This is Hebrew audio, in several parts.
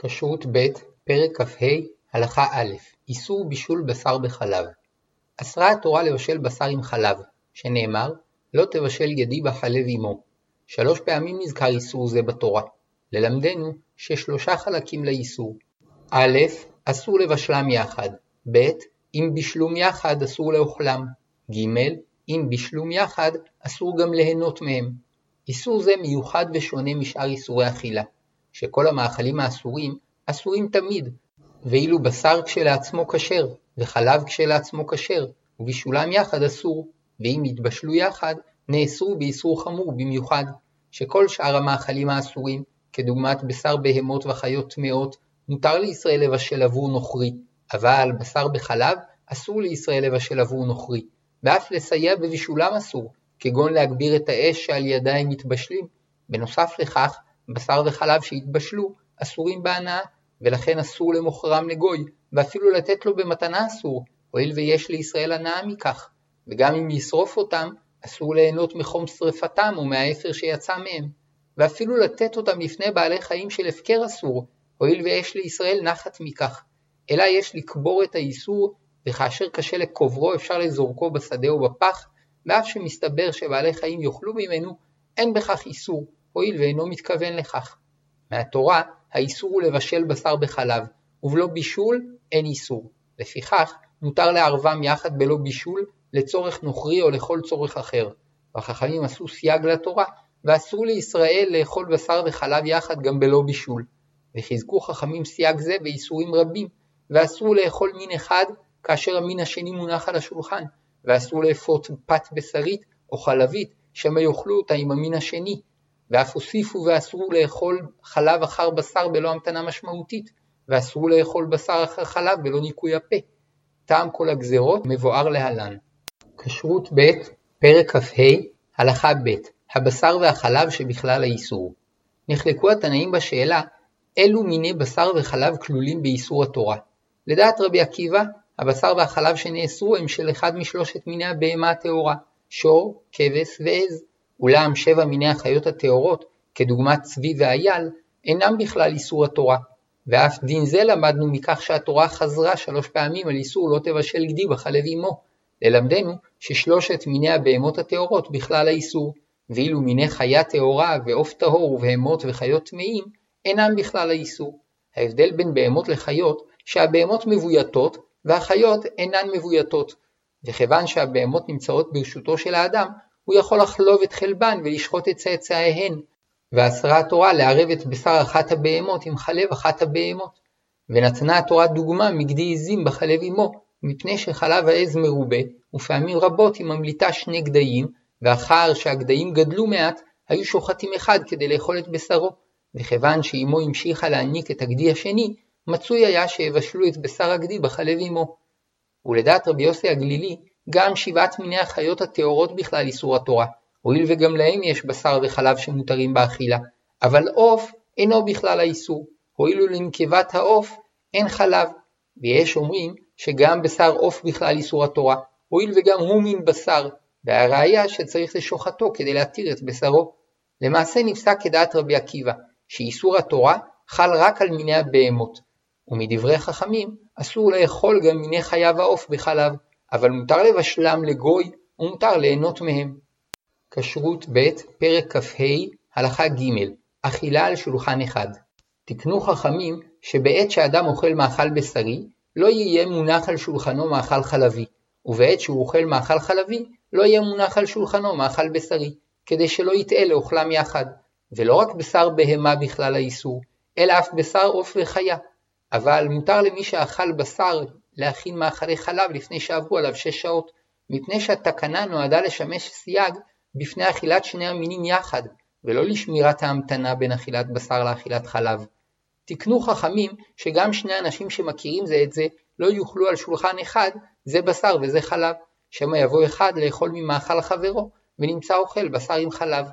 כשרות ב' פרק כ"ה הלכה א' איסור בישול בשר בחלב אסרה התורה לבשל בשר עם חלב, שנאמר לא תבשל ידי בחלב עמו. שלוש פעמים נזכר איסור זה בתורה. ללמדנו ששלושה חלקים לאיסור. א', אסור לבשלם יחד. ב', אם בישלום יחד אסור לאוכלם. ג', אם בישלום יחד אסור גם ליהנות מהם. איסור זה מיוחד ושונה משאר איסורי אכילה. שכל המאכלים האסורים אסורים תמיד, ואילו בשר כשלעצמו כשר, וחלב כשלעצמו כשר, ובישולם יחד אסור, ואם יתבשלו יחד, נאסרו באיסור חמור במיוחד, שכל שאר המאכלים האסורים, כדוגמת בשר בהמות וחיות טמאות, מותר לישראל לבשל עבור נוכרי, אבל בשר בחלב אסור לישראל לבשל עבור נוכרי, ואף לסייע בבישולם אסור, כגון להגביר את האש שעל ידה הם מתבשלים. בנוסף לכך, בשר וחלב שהתבשלו אסורים בהנאה, ולכן אסור למוכרם לגוי, ואפילו לתת לו במתנה אסור, הואיל ויש לישראל הנאה מכך, וגם אם ישרוף אותם, אסור ליהנות מחום שרפתם או מהאפר שיצא מהם, ואפילו לתת אותם לפני בעלי חיים של הפקר אסור, הואיל ויש לישראל נחת מכך, אלא יש לקבור את האיסור, וכאשר קשה לקוברו אפשר לזורקו בשדה או בפח, ואף שמסתבר שבעלי חיים יאכלו ממנו, אין בכך איסור, הואיל ואינו מתכוון לכך. מהתורה, האיסור הוא לבשל בשר בחלב, ובלא בישול אין איסור. לפיכך, מותר לערבם יחד בלא בישול, לצורך נוכרי או לכל צורך אחר. והחכמים עשו סייג לתורה, ואסרו לישראל לאכול בשר וחלב יחד גם בלא בישול. וחיזקו חכמים סייג זה באיסורים רבים, ואסרו לאכול מין אחד כאשר המין השני מונח על השולחן, ואסרו לאפות פת בשרית או חלבית, שמא יאכלו אותה עם המין השני, ואף הוסיפו ואסרו לאכול חלב אחר בשר בלא המתנה משמעותית, ואסרו לאכול בשר אחר חלב בלא ניקוי הפה. טעם כל הגזרות מבואר להלן. כשרות ב' פרק כ"ה הלכה ב' הבשר והחלב שבכלל האיסור. נחלקו התנאים בשאלה אילו מיני בשר וחלב כלולים באיסור התורה. לדעת רבי עקיבא, הבשר והחלב שנאסרו הם של אחד משלושת מיני הבהמה הטהורה, שור, כבש ועז. אולם שבע מיני החיות הטהורות, כדוגמת צבי ואייל, אינם בכלל איסור התורה, ואף דין זה למדנו מכך שהתורה חזרה שלוש פעמים על איסור לא תבשל גדי בחלב אמו, ללמדנו ששלושת מיני הבהמות הטהורות בכלל האיסור, ואילו מיני חיה טהורה ועוף טהור ובהמות וחיות טמאים אינם בכלל האיסור. ההבדל בין בהמות לחיות שהבהמות מבויתות והחיות אינן מבויתות, וכיוון שהבהמות נמצאות ברשותו של האדם, הוא יכול לחלוב את חלבן ולשחוט את צאצאיהן, ואסרה התורה לערב את בשר אחת הבהמות עם חלב אחת הבהמות. ונתנה התורה דוגמה מגדי עזים בחלב אמו, מפני שחלב העז מרובה, ופעמים רבות היא ממליטה שני גדיים, ואחר שהגדיים גדלו מעט, היו שוחטים אחד כדי לאכול את בשרו, וכיוון שאמו המשיכה להניק את הגדי השני, מצוי היה שיבשלו את בשר הגדי בחלב אמו. ולדעת רבי יוסי הגלילי, גם שבעת מיני החיות הטהורות בכלל איסור התורה, הואיל וגם להם יש בשר וחלב שמותרים באכילה, אבל עוף אינו בכלל האיסור, הואיל ולנקבת העוף אין חלב, ויש אומרים שגם בשר עוף בכלל איסור התורה, הואיל וגם הוא מין בשר, והראיה שצריך לשוחטו כדי להתיר את בשרו. למעשה נפסק כדעת רבי עקיבא, שאיסור התורה חל רק על מיני הבהמות, ומדברי חכמים אסור לאכול גם מיני חיה ועוף בחלב, אבל מותר לבשלם לגוי ומותר ליהנות מהם. כשרות ב' פרק כ"ה הלכה ג' אכילה על שולחן אחד. תקנו חכמים שבעת שאדם אוכל מאכל בשרי, לא יהיה מונח על שולחנו מאכל חלבי, ובעת שהוא אוכל מאכל חלבי, לא יהיה מונח על שולחנו מאכל בשרי, כדי שלא יטעה לאוכלם יחד, ולא רק בשר בהמה בכלל האיסור, אלא אף בשר עוף וחיה. אבל מותר למי שאכל בשר להכין מאכלי חלב לפני שעברו עליו שש שעות, מפני שהתקנה נועדה לשמש סייג בפני אכילת שני המינים יחד, ולא לשמירת ההמתנה בין אכילת בשר לאכילת חלב. תקנו חכמים שגם שני אנשים שמכירים זה את זה לא יאכלו על שולחן אחד זה בשר וזה חלב, שמא יבוא אחד לאכול ממאכל חברו, ונמצא אוכל בשר עם חלב.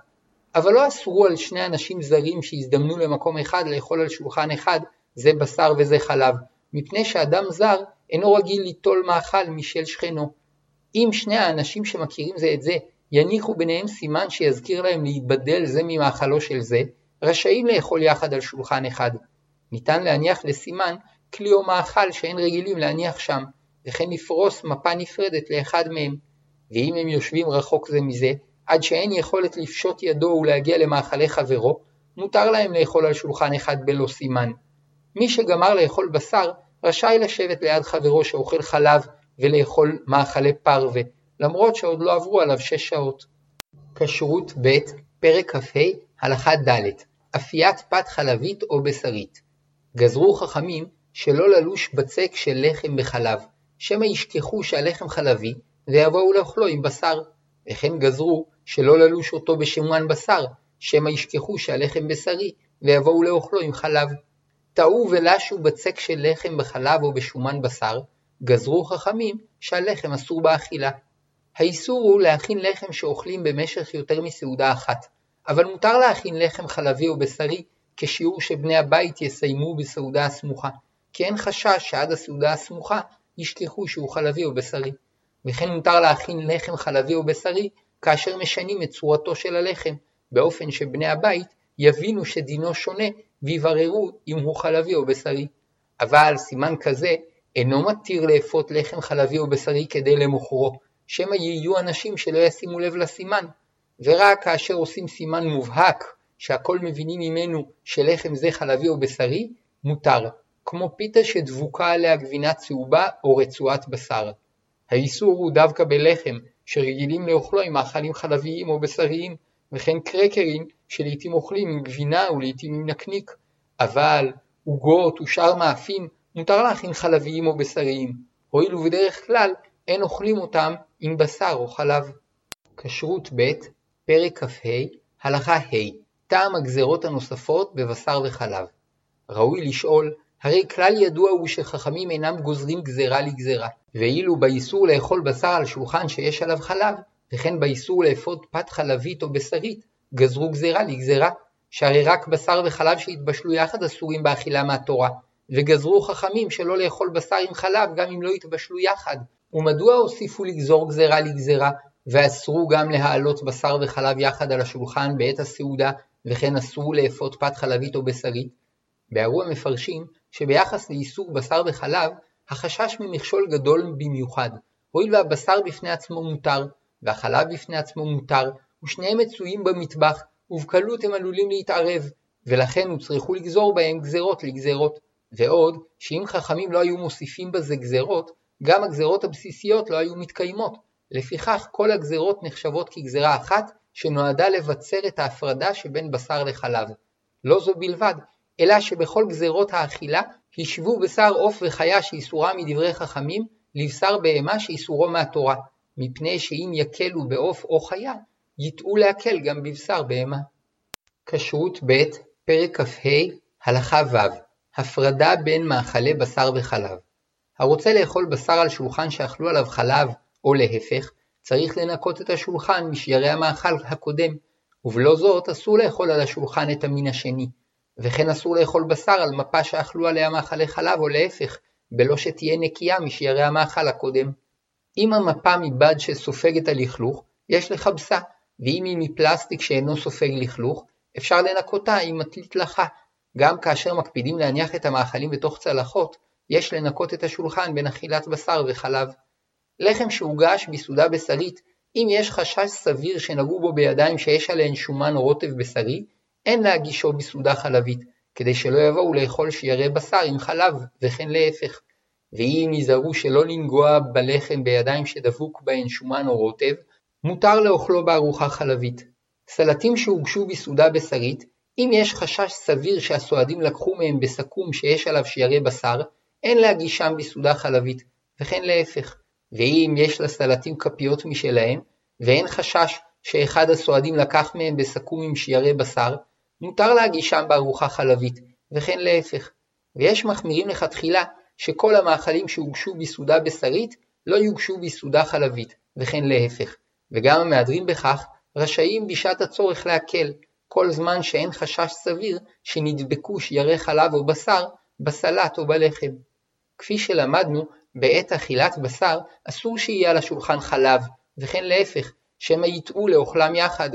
אבל לא אסרו על שני אנשים זרים שהזדמנו למקום אחד לאכול על שולחן אחד זה בשר וזה חלב, מפני שאדם זר אינו רגיל ליטול מאכל משל שכנו. אם שני האנשים שמכירים זה את זה יניחו ביניהם סימן שיזכיר להם להיבדל זה ממאכלו של זה, רשאים לאכול יחד על שולחן אחד. ניתן להניח לסימן כלי או מאכל שאין רגילים להניח שם, וכן לפרוס מפה נפרדת לאחד מהם. ואם הם יושבים רחוק זה מזה, עד שאין יכולת לפשוט ידו ולהגיע למאכלי חברו, מותר להם לאכול על שולחן אחד בלא סימן. מי שגמר לאכול בשר, רשאי לשבת ליד חברו שאוכל חלב ולאכול מאכלי פרווה, למרות שעוד לא עברו עליו שש שעות. כשרות ב' פרק כ"ה הלכה ד' אפיית פת חלבית או בשרית. גזרו חכמים שלא ללוש בצק של לחם בחלב, שמא ישכחו שהלחם חלבי ויבואו לאכלו עם בשר, וכן גזרו שלא ללוש אותו בשומן בשר, שמא ישכחו שהלחם בשרי ויבואו לאכלו עם חלב. טעו ולשו בצק של לחם בחלב או בשומן בשר, גזרו חכמים שהלחם אסור באכילה. האיסור הוא להכין לחם שאוכלים במשך יותר מסעודה אחת, אבל מותר להכין לחם חלבי או בשרי כשיעור שבני הבית יסיימו בסעודה הסמוכה, כי אין חשש שעד הסעודה הסמוכה ישכחו שהוא חלבי או בשרי. וכן מותר להכין לחם חלבי או בשרי כאשר משנים את צורתו של הלחם, באופן שבני הבית יבינו שדינו שונה ויבררו אם הוא חלבי או בשרי. אבל סימן כזה אינו מתיר לאפות לחם חלבי או בשרי כדי למוכרו, שמא יהיו אנשים שלא ישימו לב לסימן, ורק כאשר עושים סימן מובהק שהכל מבינים ממנו שלחם זה חלבי או בשרי, מותר, כמו פיתה שדבוקה עליה גבינה צהובה או רצועת בשר. האיסור הוא דווקא בלחם, שרגילים לאוכלו עם מאכלים חלביים או בשריים, וכן קרקרים שלעיתים אוכלים עם גבינה ולעיתים עם נקניק, אבל עוגות ושאר מאפים מותר להכין חלביים או בשריים, הואיל ובדרך כלל אין אוכלים אותם עם בשר או חלב. כשרות ב' פרק כ"ה הלכה ה' טעם הגזרות הנוספות בבשר וחלב. ראוי לשאול, הרי כלל ידוע הוא שחכמים אינם גוזרים גזרה לגזרה, ואילו באיסור לאכול בשר על שולחן שיש עליו חלב, וכן באיסור לאפות פת חלבית או בשרית, גזרו גזרה לגזרה, שהרי רק בשר וחלב שהתבשלו יחד אסורים באכילה מהתורה, וגזרו חכמים שלא לאכול בשר עם חלב גם אם לא התבשלו יחד. ומדוע הוסיפו לגזור גזרה לגזרה, ואסרו גם להעלות בשר וחלב יחד על השולחן בעת הסעודה, וכן אסרו לאפות פת חלבית או בשרית? ביארו המפרשים שביחס לאיסור בשר וחלב, החשש ממכשול גדול במיוחד, הואיל והבשר בפני עצמו מותר, והחלב בפני עצמו מותר, ושניהם מצויים במטבח, ובקלות הם עלולים להתערב, ולכן הוצרכו לגזור בהם גזרות לגזרות. ועוד, שאם חכמים לא היו מוסיפים בזה גזרות, גם הגזרות הבסיסיות לא היו מתקיימות. לפיכך כל הגזרות נחשבות כגזרה אחת, שנועדה לבצר את ההפרדה שבין בשר לחלב. לא זו בלבד, אלא שבכל גזרות האכילה השוו בשר עוף וחיה שאיסורה מדברי חכמים, לבשר בהמה שאיסורו מהתורה, מפני שאם יקלו בעוף או חיה, יטעו להקל גם בבשר בהמה. כשרות ב' פרק כ"ה הלכה ו' הפרדה בין מאכלי בשר וחלב. הרוצה לאכול בשר על שולחן שאכלו עליו חלב, או להפך, צריך לנקות את השולחן משיירי המאכל הקודם, ובלא זאת אסור לאכול על השולחן את המין השני, וכן אסור לאכול בשר על מפה שאכלו עליה מאכלי חלב, או להפך, בלא שתהיה נקייה משיירי המאכל הקודם. אם המפה מבד שסופג את הלכלוך, יש לכבסה, ואם היא מפלסטיק שאינו סופג לכלוך, אפשר לנקותה עם מטלית לחה, גם כאשר מקפידים להניח את המאכלים בתוך צלחות, יש לנקות את השולחן בין אכילת בשר וחלב. לחם שהוגש בסעודה בשרית, אם יש חשש סביר שנגעו בו בידיים שיש עליהן שומן רוטב בשרי, אין להגישו בסעודה חלבית, כדי שלא יבואו לאכול שיירי בשר עם חלב, וכן להפך. ואם יזהרו שלא לנגוע בלחם בידיים שדבוק בהן שומן או רוטב, מותר לאוכלו בארוחה חלבית. סלטים שהוגשו בסעודה בשרית, אם יש חשש סביר שהסועדים לקחו מהם בסכו"ם שיש עליו שיירי בשר, אין להגישם בסעודה חלבית, וכן להפך. ואם יש לסלטים כפיות משלהם, ואין חשש שאחד הסועדים לקח מהם בסכו"ם עם שיירי בשר, מותר להגישם בארוחה חלבית, וכן להפך. ויש מחמירים לכתחילה שכל המאכלים שהוגשו בסעודה בשרית לא יוגשו בסעודה חלבית, וכן להפך. וגם המהדרים בכך רשאים בשעת הצורך להקל, כל זמן שאין חשש סביר שנדבקו שיירי חלב או בשר בסלט או בלחם. כפי שלמדנו, בעת אכילת בשר אסור שיהיה על השולחן חלב, וכן להפך, שמא יטעו לאוכלם יחד,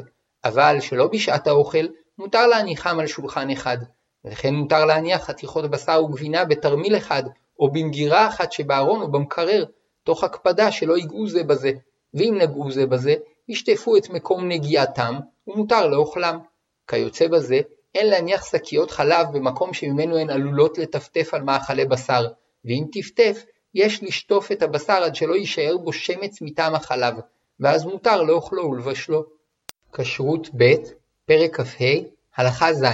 אבל שלא בשעת האוכל מותר להניחם על שולחן אחד, וכן מותר להניח חתיכות בשר וגבינה בתרמיל אחד, או במגירה אחת שבארון או במקרר, תוך הקפדה שלא ייגעו זה בזה, ואם נגעו זה בזה, ישטפו את מקום נגיעתם, ומותר לאוכלם. כיוצא בזה, אין להניח שקיות חלב במקום שממנו הן עלולות לטפטף על מאכלי בשר, ואם טפטף, יש לשטוף את הבשר עד שלא יישאר בו שמץ מטעם החלב, ואז מותר לאוכלו ולבשלו. כשרות ב', פרק כ"ה, הלכה ז',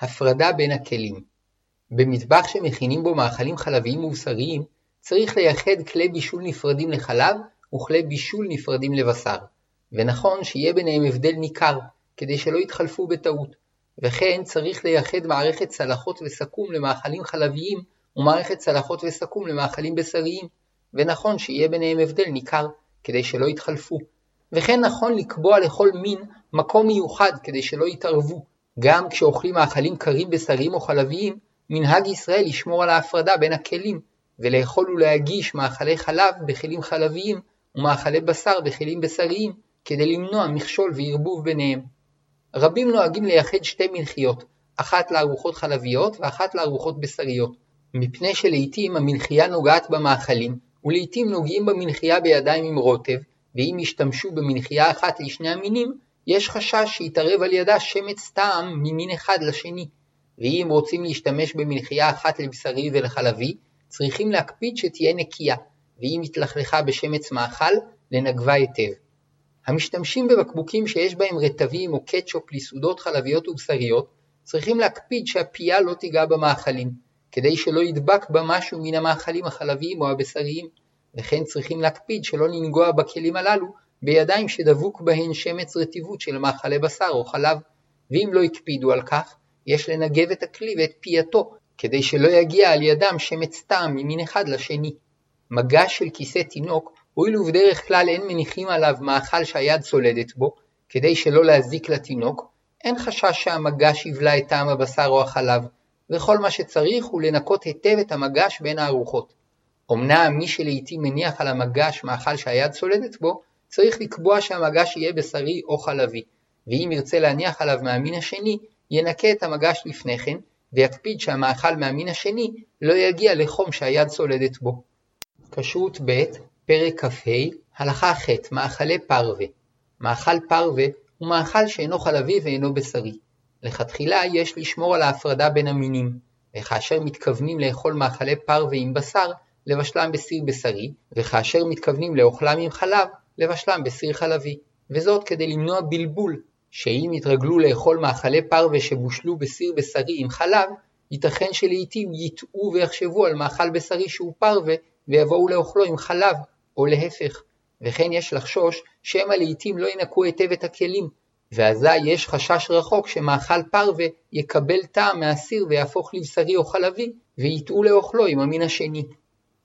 הפרדה בין הכלים. במטבח שמכינים בו מאכלים חלביים ובשריים, צריך לייחד כלי בישול נפרדים לחלב וכלי בישול נפרדים לבשר, ונכון שיהיה ביניהם הבדל ניכר, כדי שלא יתחלפו בטעות, וכן צריך לייחד מערכת צלחות וסכו"ם למאכלים חלביים ומערכת צלחות וסכו"ם למאכלים בשריים, ונכון שיהיה ביניהם הבדל ניכר, כדי שלא יתחלפו. וכן נכון לקבוע לכל מין מקום מיוחד כדי שלא יתערבו. גם כשאוכלים מאכלים קרים בשריים או חלביים, מנהג ישראל לשמור על ההפרדה בין הכלים, ולאכול ולהגיש מאכלי חלב בכלים חלביים ומאכלי בשר בכלים בשריים, כדי למנוע מכשול וערבוב ביניהם. רבים נוהגים לייחד שתי מלחיות, אחת לארוחות חלביות ואחת לארוחות בשריות, מפני שלעיתים המלחייה נוגעת במאכלים, ולעיתים נוגעים במלחייה בידיים עם רוטב, ואם ישתמשו במלחייה אחת לשני המינים, יש חשש שיתערב על ידה שמץ טעם ממין אחד לשני. ואם רוצים להשתמש במלחייה אחת לבשרי ולחלבי, צריכים להקפיד שתהיה נקייה, ואם התלכלכה בשמץ מאכל, לנגבה היטב. המשתמשים בבקבוקים שיש בהם רטבים או קטשופ לסעודות חלביות ובשריות, צריכים להקפיד שהפייה לא תיגע במאכלים, כדי שלא ידבק בה משהו מן המאכלים החלביים או הבשריים, וכן צריכים להקפיד שלא לנגוע בכלים הללו בידיים שדבוק בהן שמץ רטיבות של מאכלי בשר או חלב, ואם לא הקפידו על כך, יש לנגב את הכלי ואת פייתו, כדי שלא יגיע על ידם שמץ טעם ממין אחד לשני. מגש של כיסא תינוק, הואיל ובדרך כלל אין מניחים עליו מאכל שהיד צולדת בו, כדי שלא להזיק לתינוק, אין חשש שהמגש יבלע את טעם הבשר או החלב, וכל מה שצריך הוא לנקות היטב את המגש בין הארוחות. אמנם מי שלעיתים מניח על המגש מאכל שהיד צולדת בו, צריך לקבוע שהמגש יהיה בשרי או חלבי, ואם ירצה להניח עליו מהמין השני, ינקה את המגש לפני כן, ויקפיד שהמאכל מהמין השני לא יגיע לחום שהיד צולדת בו. כשרות ב', פרק כ"ה, הלכה ח', מאכלי פרווה. מאכל פרווה הוא מאכל שאינו חלבי ואינו בשרי. לכתחילה יש לשמור על ההפרדה בין המינים, וכאשר מתכוונים לאכול מאכלי פרווה עם בשר, לבשלם בסיר בשרי, וכאשר מתכוונים לאוכלם עם חלב, לבשלם בסיר חלבי, וזאת כדי למנוע בלבול, שאם יתרגלו לאכול מאכלי פרווה שבושלו בסיר בשרי עם חלב, ייתכן שלעיתים יטעו ויחשבו על מאכל בשרי שהוא פרווה, ויבואו לאוכלו עם חלב, או להפך. וכן יש לחשוש שמא לעיתים לא ינקו היטב את הכלים, ואזי יש חשש רחוק שמאכל פרווה יקבל טעם מהסיר ויהפוך לבשרי או חלבי, ויטעו לאוכלו עם המין השני.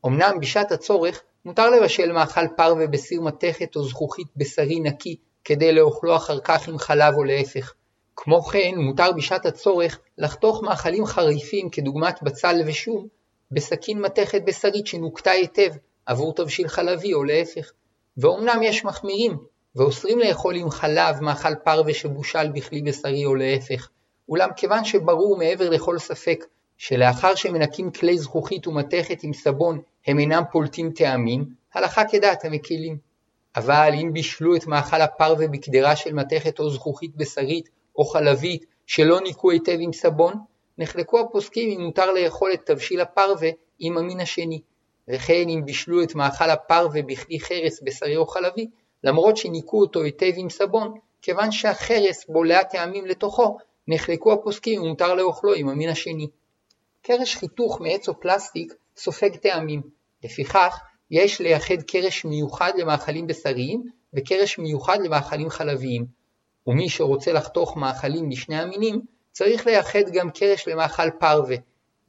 אמנם בשעת הצורך מותר לבשל מאכל פרווה בסיר מתכת או זכוכית בשרי נקי כדי לאוכלו אחר כך עם חלב או להפך. כמו כן מותר בשעת הצורך לחתוך מאכלים חריפים כדוגמת בצל ושום בסכין מתכת בשרית שנוקתה היטב עבור תבשיל חלבי או להפך. ואומנם יש מחמירים ואוסרים לאכול עם חלב מאכל פרווה שבושל בכלי בשרי או להפך, אולם כיוון שברור מעבר לכל ספק שלאחר שמנקים כלי זכוכית ומתכת עם סבון הם אינם פולטים טעמים, הלכה כדעת המקילים. אבל אם בישלו את מאכל הפרווה בקדרה של מתכת או זכוכית בשרית או חלבית שלא ניקו היטב עם סבון, נחלקו הפוסקים אם מותר לאכול את תבשיל הפרווה עם המין השני. וכן אם בישלו את מאכל הפרווה בכלי חרס בשרי או חלבי, למרות שניקו אותו היטב עם סבון, כיוון שהחרס בולע טעמים לתוכו, נחלקו הפוסקים אם מותר לאוכלו עם המין השני. קרש חיתוך מעץ או פלסטיק סופג טעמים, לפיכך יש לייחד קרש מיוחד למאכלים בשריים וקרש מיוחד למאכלים חלביים, ומי שרוצה לחתוך מאכלים משני המינים צריך לייחד גם קרש למאכל פרווה.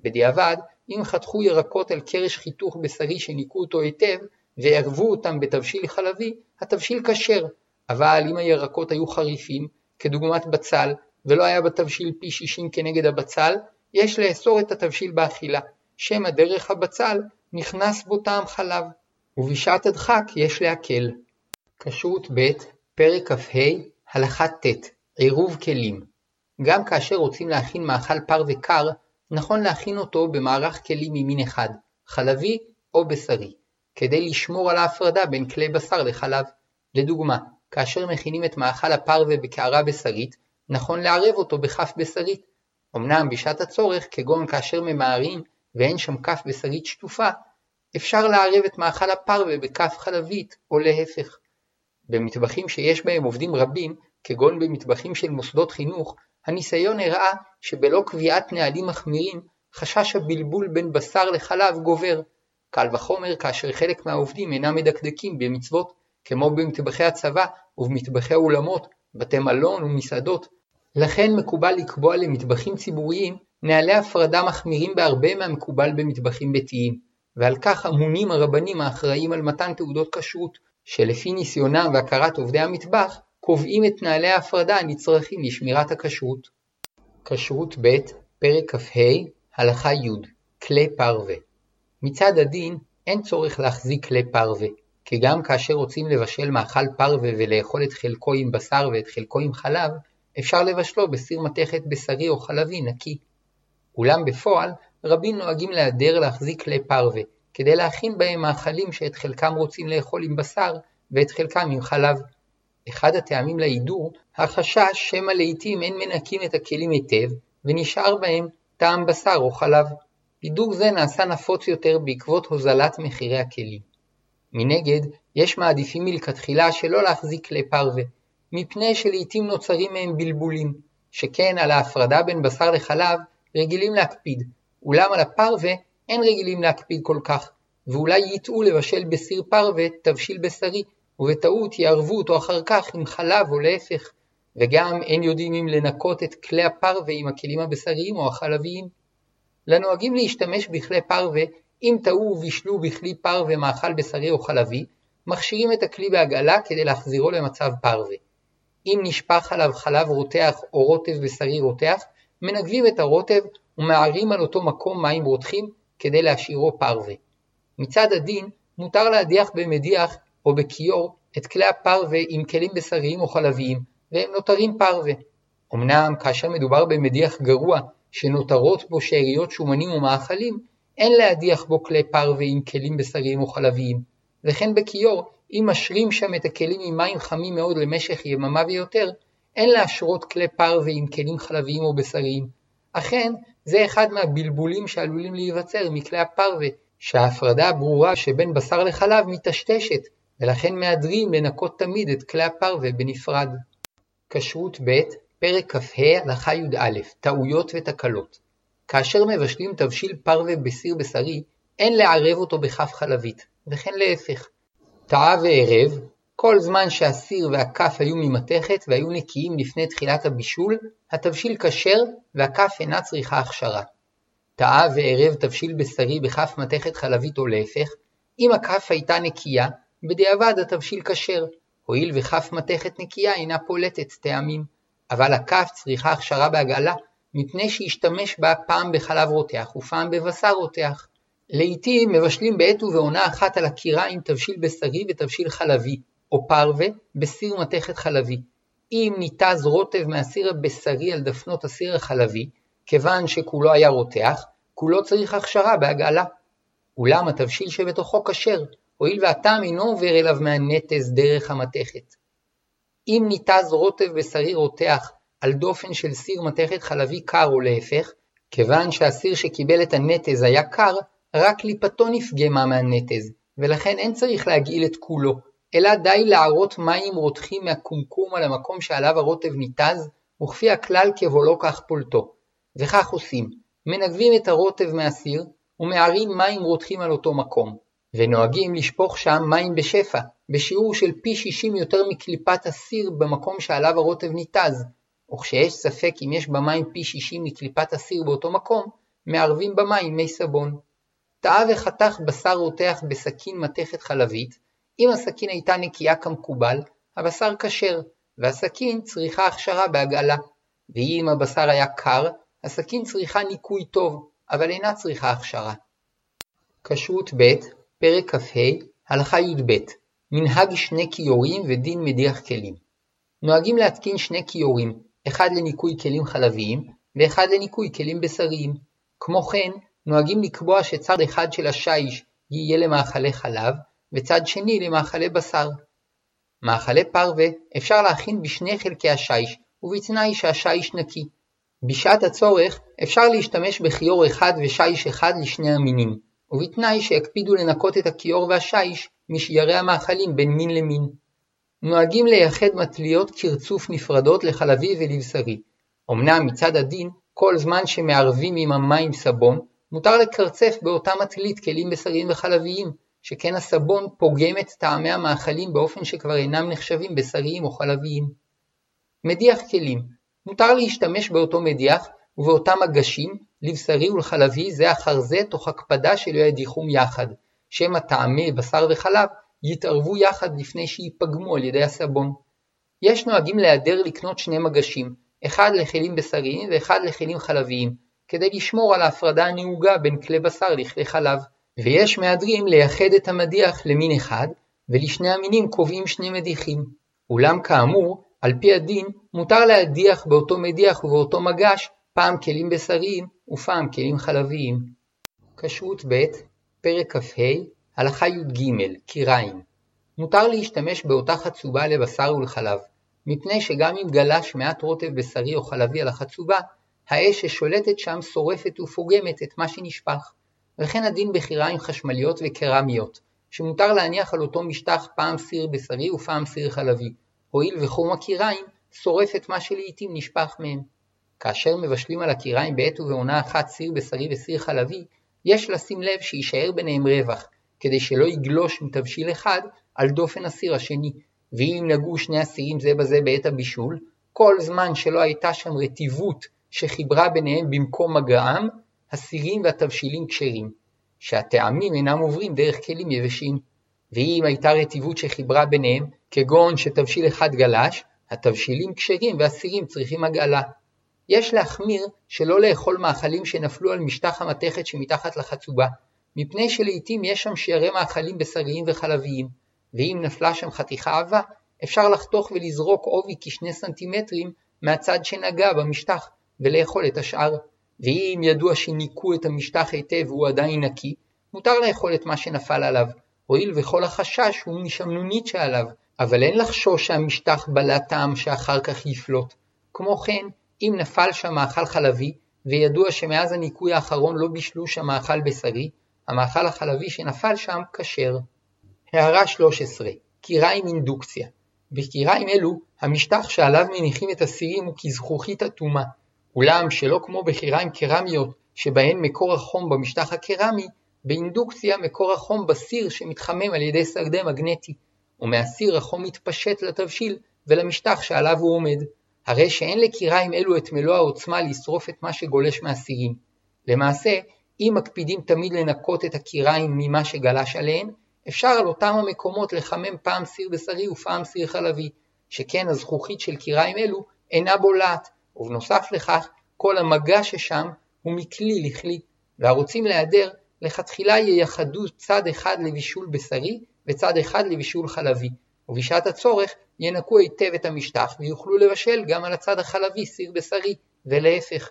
בדיעבד, אם חתכו ירקות על קרש חיתוך בשרי שניקו אותו היטב וערבו אותם בתבשיל חלבי, התבשיל כשר, אבל אם הירקות היו חריפים, כדוגמת בצל, ולא היה בתבשיל פי שישים כנגד הבצל, יש לאסור את התבשיל באכילה, שמא דרך הבצל נכנס בו טעם חלב, ובשעת הדחק יש להקל. כשרות ב', פרק כ"ה, הלכה ט', עירוב כלים. גם כאשר רוצים להכין מאכל פרווה קר, נכון להכין אותו במערך כלים ממין אחד, חלבי או בשרי, כדי לשמור על ההפרדה בין כלי בשר לחלב. לדוגמה, כאשר מכינים את מאכל הפרווה בקערה בשרית, נכון לערב אותו בכף בשרית. אמנם בשעת הצורך, כגון כאשר ממהרים ואין שם כף בשרית שטופה, אפשר לערב את מאכל הפרווה בכף חלבית, או להפך. במטבחים שיש בהם עובדים רבים, כגון במטבחים של מוסדות חינוך, הניסיון הראה שבלא קביעת נהלים מחמירים, חשש הבלבול בין בשר לחלב גובר. קל וחומר כאשר חלק מהעובדים אינם מדקדקים במצוות, כמו במטבחי הצבא ובמטבחי אולמות, בתי מלון ומסעדות. לכן מקובל לקבוע למטבחים ציבוריים נהלי הפרדה מחמירים בהרבה מהמקובל במטבחים ביתיים, ועל כך אמונים הרבנים האחראים על מתן תעודות כשרות, שלפי ניסיונם והכרת עובדי המטבח, קובעים את נהלי ההפרדה הנצרכים לשמירת הכשרות. כשרות ב', פרק כ"ה, הלכה י' כלי פרווה מצד הדין, אין צורך להחזיק כלי פרווה, כי גם כאשר רוצים לבשל מאכל פרווה ולאכול את חלקו עם בשר ואת חלקו עם חלב, אפשר לבשלו בסיר מתכת בשרי או חלבי נקי. אולם בפועל, רבים נוהגים להיעדר להחזיק כלי פרווה, כדי להכין בהם מאכלים שאת חלקם רוצים לאכול עם בשר ואת חלקם עם חלב. אחד הטעמים להידור, החשש שמא לעיתים אין מנקים את הכלים היטב, ונשאר בהם טעם בשר או חלב. הידור זה נעשה נפוץ יותר בעקבות הוזלת מחירי הכלים. מנגד, יש מעדיפים מלכתחילה שלא להחזיק כלי פרווה, מפני שלעיתים נוצרים מהם בלבולים, שכן על ההפרדה בין בשר לחלב רגילים להקפיד, אולם על הפרווה אין רגילים להקפיד כל כך, ואולי יטעו לבשל בסיר פרווה תבשיל בשרי, ובטעות יערבו אותו אחר כך עם חלב או להפך, וגם אין יודעים אם לנקות את כלי הפרווה עם הכלים הבשריים או החלביים. לנוהגים להשתמש בכלי פרווה, אם טעו ובישלו בכלי פרווה מאכל בשרי או חלבי, מכשירים את הכלי בעגלה כדי להחזירו למצב פרווה. אם נשפך עליו חלב רותח או רוטב בשרי רותח, מנגבים את הרוטב ומערים על אותו מקום מים רותחים כדי להשאירו פרווה. מצד הדין, מותר להדיח במדיח או בכיור את כלי הפרווה עם כלים בשריים או חלביים, והם נותרים פרווה. אמנם כאשר מדובר במדיח גרוע שנותרות בו שאריות שומנים ומאכלים, אין להדיח בו כלי פרווה עם כלים בשריים או חלביים, וכן בכיור, אם משרים שם את הכלים עם מים חמים מאוד למשך יממה ויותר, אין להשרות כלי פרווה עם כלים חלביים או בשריים. אכן, זה אחד מהבלבולים שעלולים להיווצר מכלי הפרווה, שההפרדה הברורה שבין בשר לחלב מטשטשת, ולכן מהדרים לנקות תמיד את כלי הפרווה בנפרד. כשרות ב', פרק כ"ה, הלכה י"א, טעויות ותקלות. כאשר מבשלים תבשיל פרווה בסיר בשרי, אין לערב אותו בכף חלבית, וכן להפך. טעה וערב, כל זמן שהסיר והכף היו ממתכת והיו נקיים לפני תחילת הבישול, התבשיל כשר והכף אינה צריכה הכשרה. טעה וערב תבשיל בשרי בכף מתכת חלבית או להפך, אם הכף הייתה נקייה, בדיעבד התבשיל כשר, הואיל וכף מתכת נקייה אינה פולטת טעמים, אבל הכף צריכה הכשרה בהגעלה, מפני שהשתמש בה פעם בחלב רותח ופעם בבשר רותח. לעיתים מבשלים בעת ובעונה אחת על הקירה עם תבשיל בשרי ותבשיל חלבי, או פרווה בסיר מתכת חלבי. אם ניתז רוטב מהסיר הבשרי על דפנות הסיר החלבי, כיוון שכולו היה רותח, כולו צריך הכשרה בהגעלה. אולם התבשיל שבתוכו כשר, הואיל והטעם אינו עובר אליו מהנטז דרך המתכת. אם ניתז רוטב בשרי רותח על דופן של סיר מתכת חלבי קר או להפך, כיוון שהסיר שקיבל את הנטז היה קר, רק קליפתו נפגמה מהנטז, ולכן אין צריך להגעיל את כולו, אלא די לערות מים רותחים מהקומקום על המקום שעליו הרוטב ניתז, וכפי הכלל כבולו כך פולטו. וכך עושים, מנגבים את הרוטב מהסיר, ומערים מים רותחים על אותו מקום. ונוהגים לשפוך שם מים בשפע, בשיעור של פי שישים יותר מקליפת הסיר במקום שעליו הרוטב ניתז, וכשיש ספק אם יש במים פי שישים מקליפת הסיר באותו מקום, מערבים במים מי סבון. טעה וחתך בשר רותח בסכין מתכת חלבית, אם הסכין הייתה נקייה כמקובל, הבשר כשר, והסכין צריכה הכשרה בהגעלה. ואם הבשר היה קר, הסכין צריכה ניקוי טוב, אבל אינה צריכה הכשרה. כשרות ב', פרק כ"ה, הלכה י"ב מנהג שני כיורים ודין מדיח כלים. נוהגים להתקין שני כיורים, אחד לניקוי כלים חלביים ואחד לניקוי כלים בשריים. כמו כן, נוהגים לקבוע שצד אחד של השיש יהיה למאכלי חלב, וצד שני למאכלי בשר. מאכלי פרווה אפשר להכין בשני חלקי השיש, ובתנאי שהשיש נקי. בשעת הצורך אפשר להשתמש בכיור אחד ושיש אחד לשני המינים, ובתנאי שיקפידו לנקות את הכיור והשיש משיירי המאכלים בין מין למין. נוהגים לייחד מטליות קרצוף נפרדות לחלבי ולבשרי. אמנם מצד הדין, כל זמן שמערבים עם המים סבון, מותר לקרצף באותה מטלית כלים בשריים וחלביים, שכן הסבון פוגם את טעמי המאכלים באופן שכבר אינם נחשבים בשריים או חלביים. מדיח כלים מותר להשתמש באותו מדיח ובאותם מגשים לבשרי ולחלבי זה אחר זה תוך הקפדה שלא ידיחום יחד, שמא טעמי בשר וחלב יתערבו יחד לפני שיפגמו על ידי הסבון. יש נוהגים להיעדר לקנות שני מגשים, אחד לכלים בשריים ואחד לכלים חלביים, כדי לשמור על ההפרדה הנהוגה בין כלי בשר לכלי חלב, ויש מהדרים לייחד את המדיח למין אחד, ולשני המינים קובעים שני מדיחים. אולם כאמור, על פי הדין, מותר להדיח באותו מדיח ובאותו מגש פעם כלים בשריים ופעם כלים חלביים. כשרות ב', פרק כ"ה, הלכה י"ג, קיריים. מותר להשתמש באותה חצובה לבשר ולחלב, מפני שגם אם גלש מעט רוטב בשרי או חלבי על החצובה, האש ששולטת שם שורפת ופוגמת את מה שנשפך. וכן הדין בחיריים חשמליות וקרמיות, שמותר להניח על אותו משטח פעם סיר בשרי ופעם סיר חלבי, הואיל וחום הקיריים שורף את מה שלעיתים נשפך מהם. כאשר מבשלים על הקיריים בעת ובעונה אחת סיר בשרי וסיר חלבי, יש לשים לב שיישאר ביניהם רווח, כדי שלא יגלוש מתבשיל אחד על דופן הסיר השני, ואם נגעו שני הסירים זה בזה בעת הבישול, כל זמן שלא הייתה שם רטיבות שחיברה ביניהם במקום מגעם, הסירים והתבשילים כשרים, שהטעמים אינם עוברים דרך כלים יבשים. ואם הייתה רטיבות שחיברה ביניהם, כגון שתבשיל אחד גלש, התבשילים כשרים והסירים צריכים הגעלה. יש להחמיר שלא לאכול מאכלים שנפלו על משטח המתכת שמתחת לחצובה, מפני שלעיתים יש שם שיירי מאכלים בשריים וחלביים, ואם נפלה שם חתיכה עבה, אפשר לחתוך ולזרוק עובי כשני סנטימטרים מהצד שנגע במשטח, ולאכול את השאר. ואם ידוע שניקו את המשטח היטב והוא עדיין נקי, מותר לאכול את מה שנפל עליו, הואיל וכל החשש הוא משמנונית שעליו, אבל אין לחשוש שהמשטח בלע טעם שאחר כך יפלוט. כמו כן, אם נפל שם מאכל חלבי, וידוע שמאז הניקוי האחרון לא בישלו שם מאכל בשרי, המאכל החלבי שנפל שם כשר. הערה 13 קיריים אינדוקציה בקיריים אלו, המשטח שעליו מניחים את הסירים הוא כזכוכית אטומה, אולם שלא כמו בקיריים קרמיות שבהן מקור החום במשטח הקרמי, באינדוקציה מקור החום בסיר שמתחמם על ידי שדה מגנטי, ומהסיר החום מתפשט לתבשיל ולמשטח שעליו הוא עומד, הרי שאין לקיריים אלו את מלוא העוצמה לשרוף את מה שגולש מהסירים. למעשה, אם מקפידים תמיד לנקות את הקיריים ממה שגלש עליהן, אפשר על אותם המקומות לחמם פעם סיר בשרי ופעם סיר חלבי, שכן הזכוכית של קיריים אלו אינה בולעת, ובנוסף לכך, כל המגע ששם הוא מכלי לכלי, והרוצים להיעדר, לכתחילה ייחדו צד אחד לבישול בשרי וצד אחד לבישול חלבי, ובשעת הצורך ינקו היטב את המשטח ויוכלו לבשל גם על הצד החלבי סיר בשרי, ולהפך.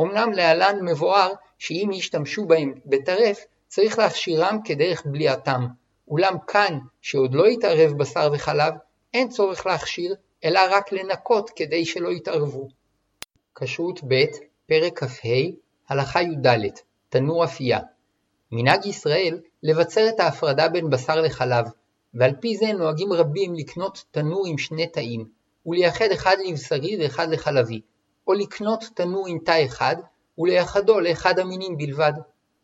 אמנם להלן מבואר שאם ישתמשו בהם בטרף, צריך להכשירם כדרך בליעתם, אולם כאן, שעוד לא התערב בשר וחלב, אין צורך להכשיר, אלא רק לנקות כדי שלא יתערבו. כשרות ב', פרק כ"ה, הלכה י"ד, תנור אפייה. מנהג ישראל לבצר את ההפרדה בין בשר לחלב, ועל פי זה נוהגים רבים לקנות תנור עם שני תאים, ולייחד אחד לבשרי ואחד לחלבי, או לקנות תנור עם תא אחד, ולייחדו לאחד המינים בלבד.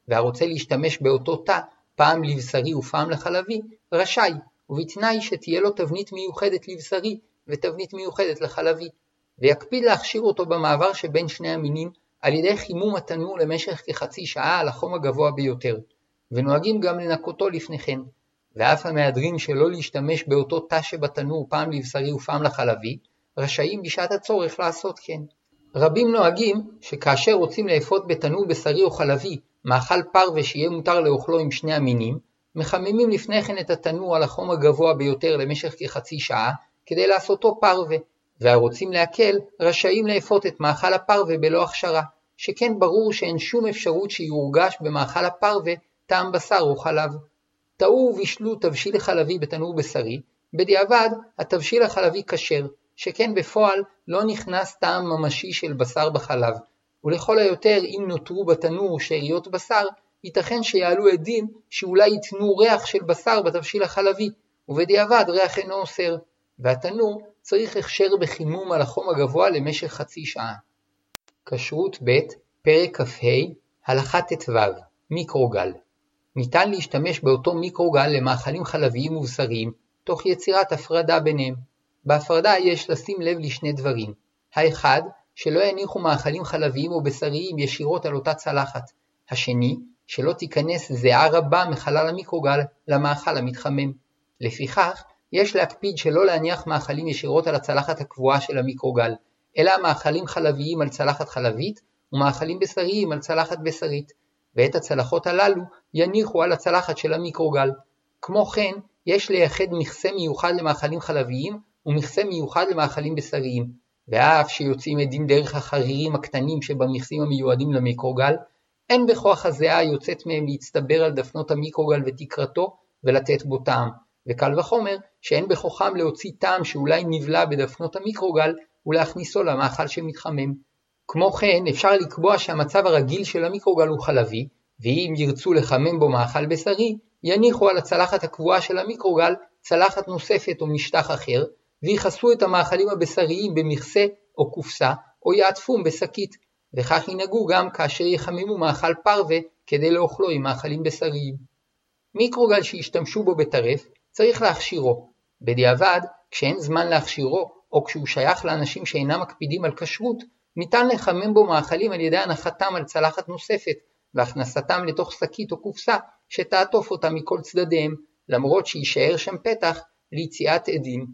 והרוצה להשתמש באותו תא, פעם לבשרי ופעם לחלבי, רשאי, ובתנאי שתהיה לו תבנית מיוחדת לבשרי ותבנית מיוחדת לחלבי, ויקפיד להכשיר אותו במעבר שבין שני המינים על ידי חימום התנור למשך כחצי שעה על החום הגבוה ביותר, ונוהגים גם לנקותו לפני כן, ואף המהדרין שלא להשתמש באותו תא שבתנור פעם לבשרי ופעם לחלבי, רשאים בשעת הצורך לעשות כן. רבים נוהגים שכאשר רוצים לאפות בתנור בשרי או חלבי מאכל פרווה שיהיה מותר לאוכלו עם שני המינים, מחממים לפני כן את התנור על החום הגבוה ביותר למשך כחצי שעה, כדי לעשותו פרווה, והרוצים להקל רשאים לאפות את מאכל הפרווה בלא הכשרה, שכן ברור שאין שום אפשרות שיורגש במאכל הפרווה טעם בשר או חלב. טעו ובישלו תבשיל חלבי בתנור בשרי, בדיעבד התבשיל החלבי כשר, שכן בפועל לא נכנס טעם ממשי של בשר בחלב, ולכל היותר אם נותרו בתנור שאריות בשר, ייתכן שיעלו עדים שאולי ייתנו ריח של בשר בתבשיל החלבי, ובדיעבד ריח אינו אוסר, והתנור צריך הכשר בחימום על החום הגבוה למשך חצי שעה. כשרות ב' פרק כ"ה הלכה ט"ו מיקרוגל ניתן להשתמש באותו מיקרוגל למאכלים חלביים ובשריים, תוך יצירת הפרדה ביניהם. בהפרדה יש לשים לב לשני דברים. האחד, שלא יניחו מאכלים חלביים או בשריים ישירות על אותה צלחת. השני, שלא תיכנס זיעה רבה מחלל המיקרוגל למאכל המתחמם. לפיכך, יש להקפיד שלא להניח מאכלים ישירות על הצלחת הקבועה של המיקרוגל, אלא מאכלים חלביים על צלחת חלבית ומאכלים בשריים על צלחת בשרית, ואת הצלחות הללו יניחו על הצלחת של המיקרוגל. כמו כן, יש לייחד מכסה מיוחד למאכלים חלביים ומכסה מיוחד למאכלים בשריים, ואף שיוצאים עדים דרך החרירים הקטנים שבמכסים המיועדים למיקרוגל, אין בכוח הזיעה היוצאת מהם להצטבר על דפנות המיקרוגל ותקרתו ולתת בו טעם, וקל וחומר שאין בכוחם להוציא טעם שאולי נבלע בדפנות המיקרוגל ולהכניסו למאכל שמתחמם. כמו כן אפשר לקבוע שהמצב הרגיל של המיקרוגל הוא חלבי, ואם ירצו לחמם בו מאכל בשרי, יניחו על הצלחת הקבועה של המיקרוגל צלחת נוספת או משטח אחר, ויכסו את המאכלים הבשריים במכסה או קופסה, או יעטפום בשקית, וכך ינהגו גם כאשר יחממו מאכל פרווה כדי לאוכלו עם מאכלים בשריים. מיקרוגל שהשתמשו בו בטרף, צריך להכשירו. בדיעבד, כשאין זמן להכשירו, או כשהוא שייך לאנשים שאינם מקפידים על כשרות, ניתן לחמם בו מאכלים על ידי הנחתם על צלחת נוספת, והכנסתם לתוך שקית או קופסה שתעטוף אותם מכל צדדיהם, למרות שיישאר שם פתח ליציאת עדים.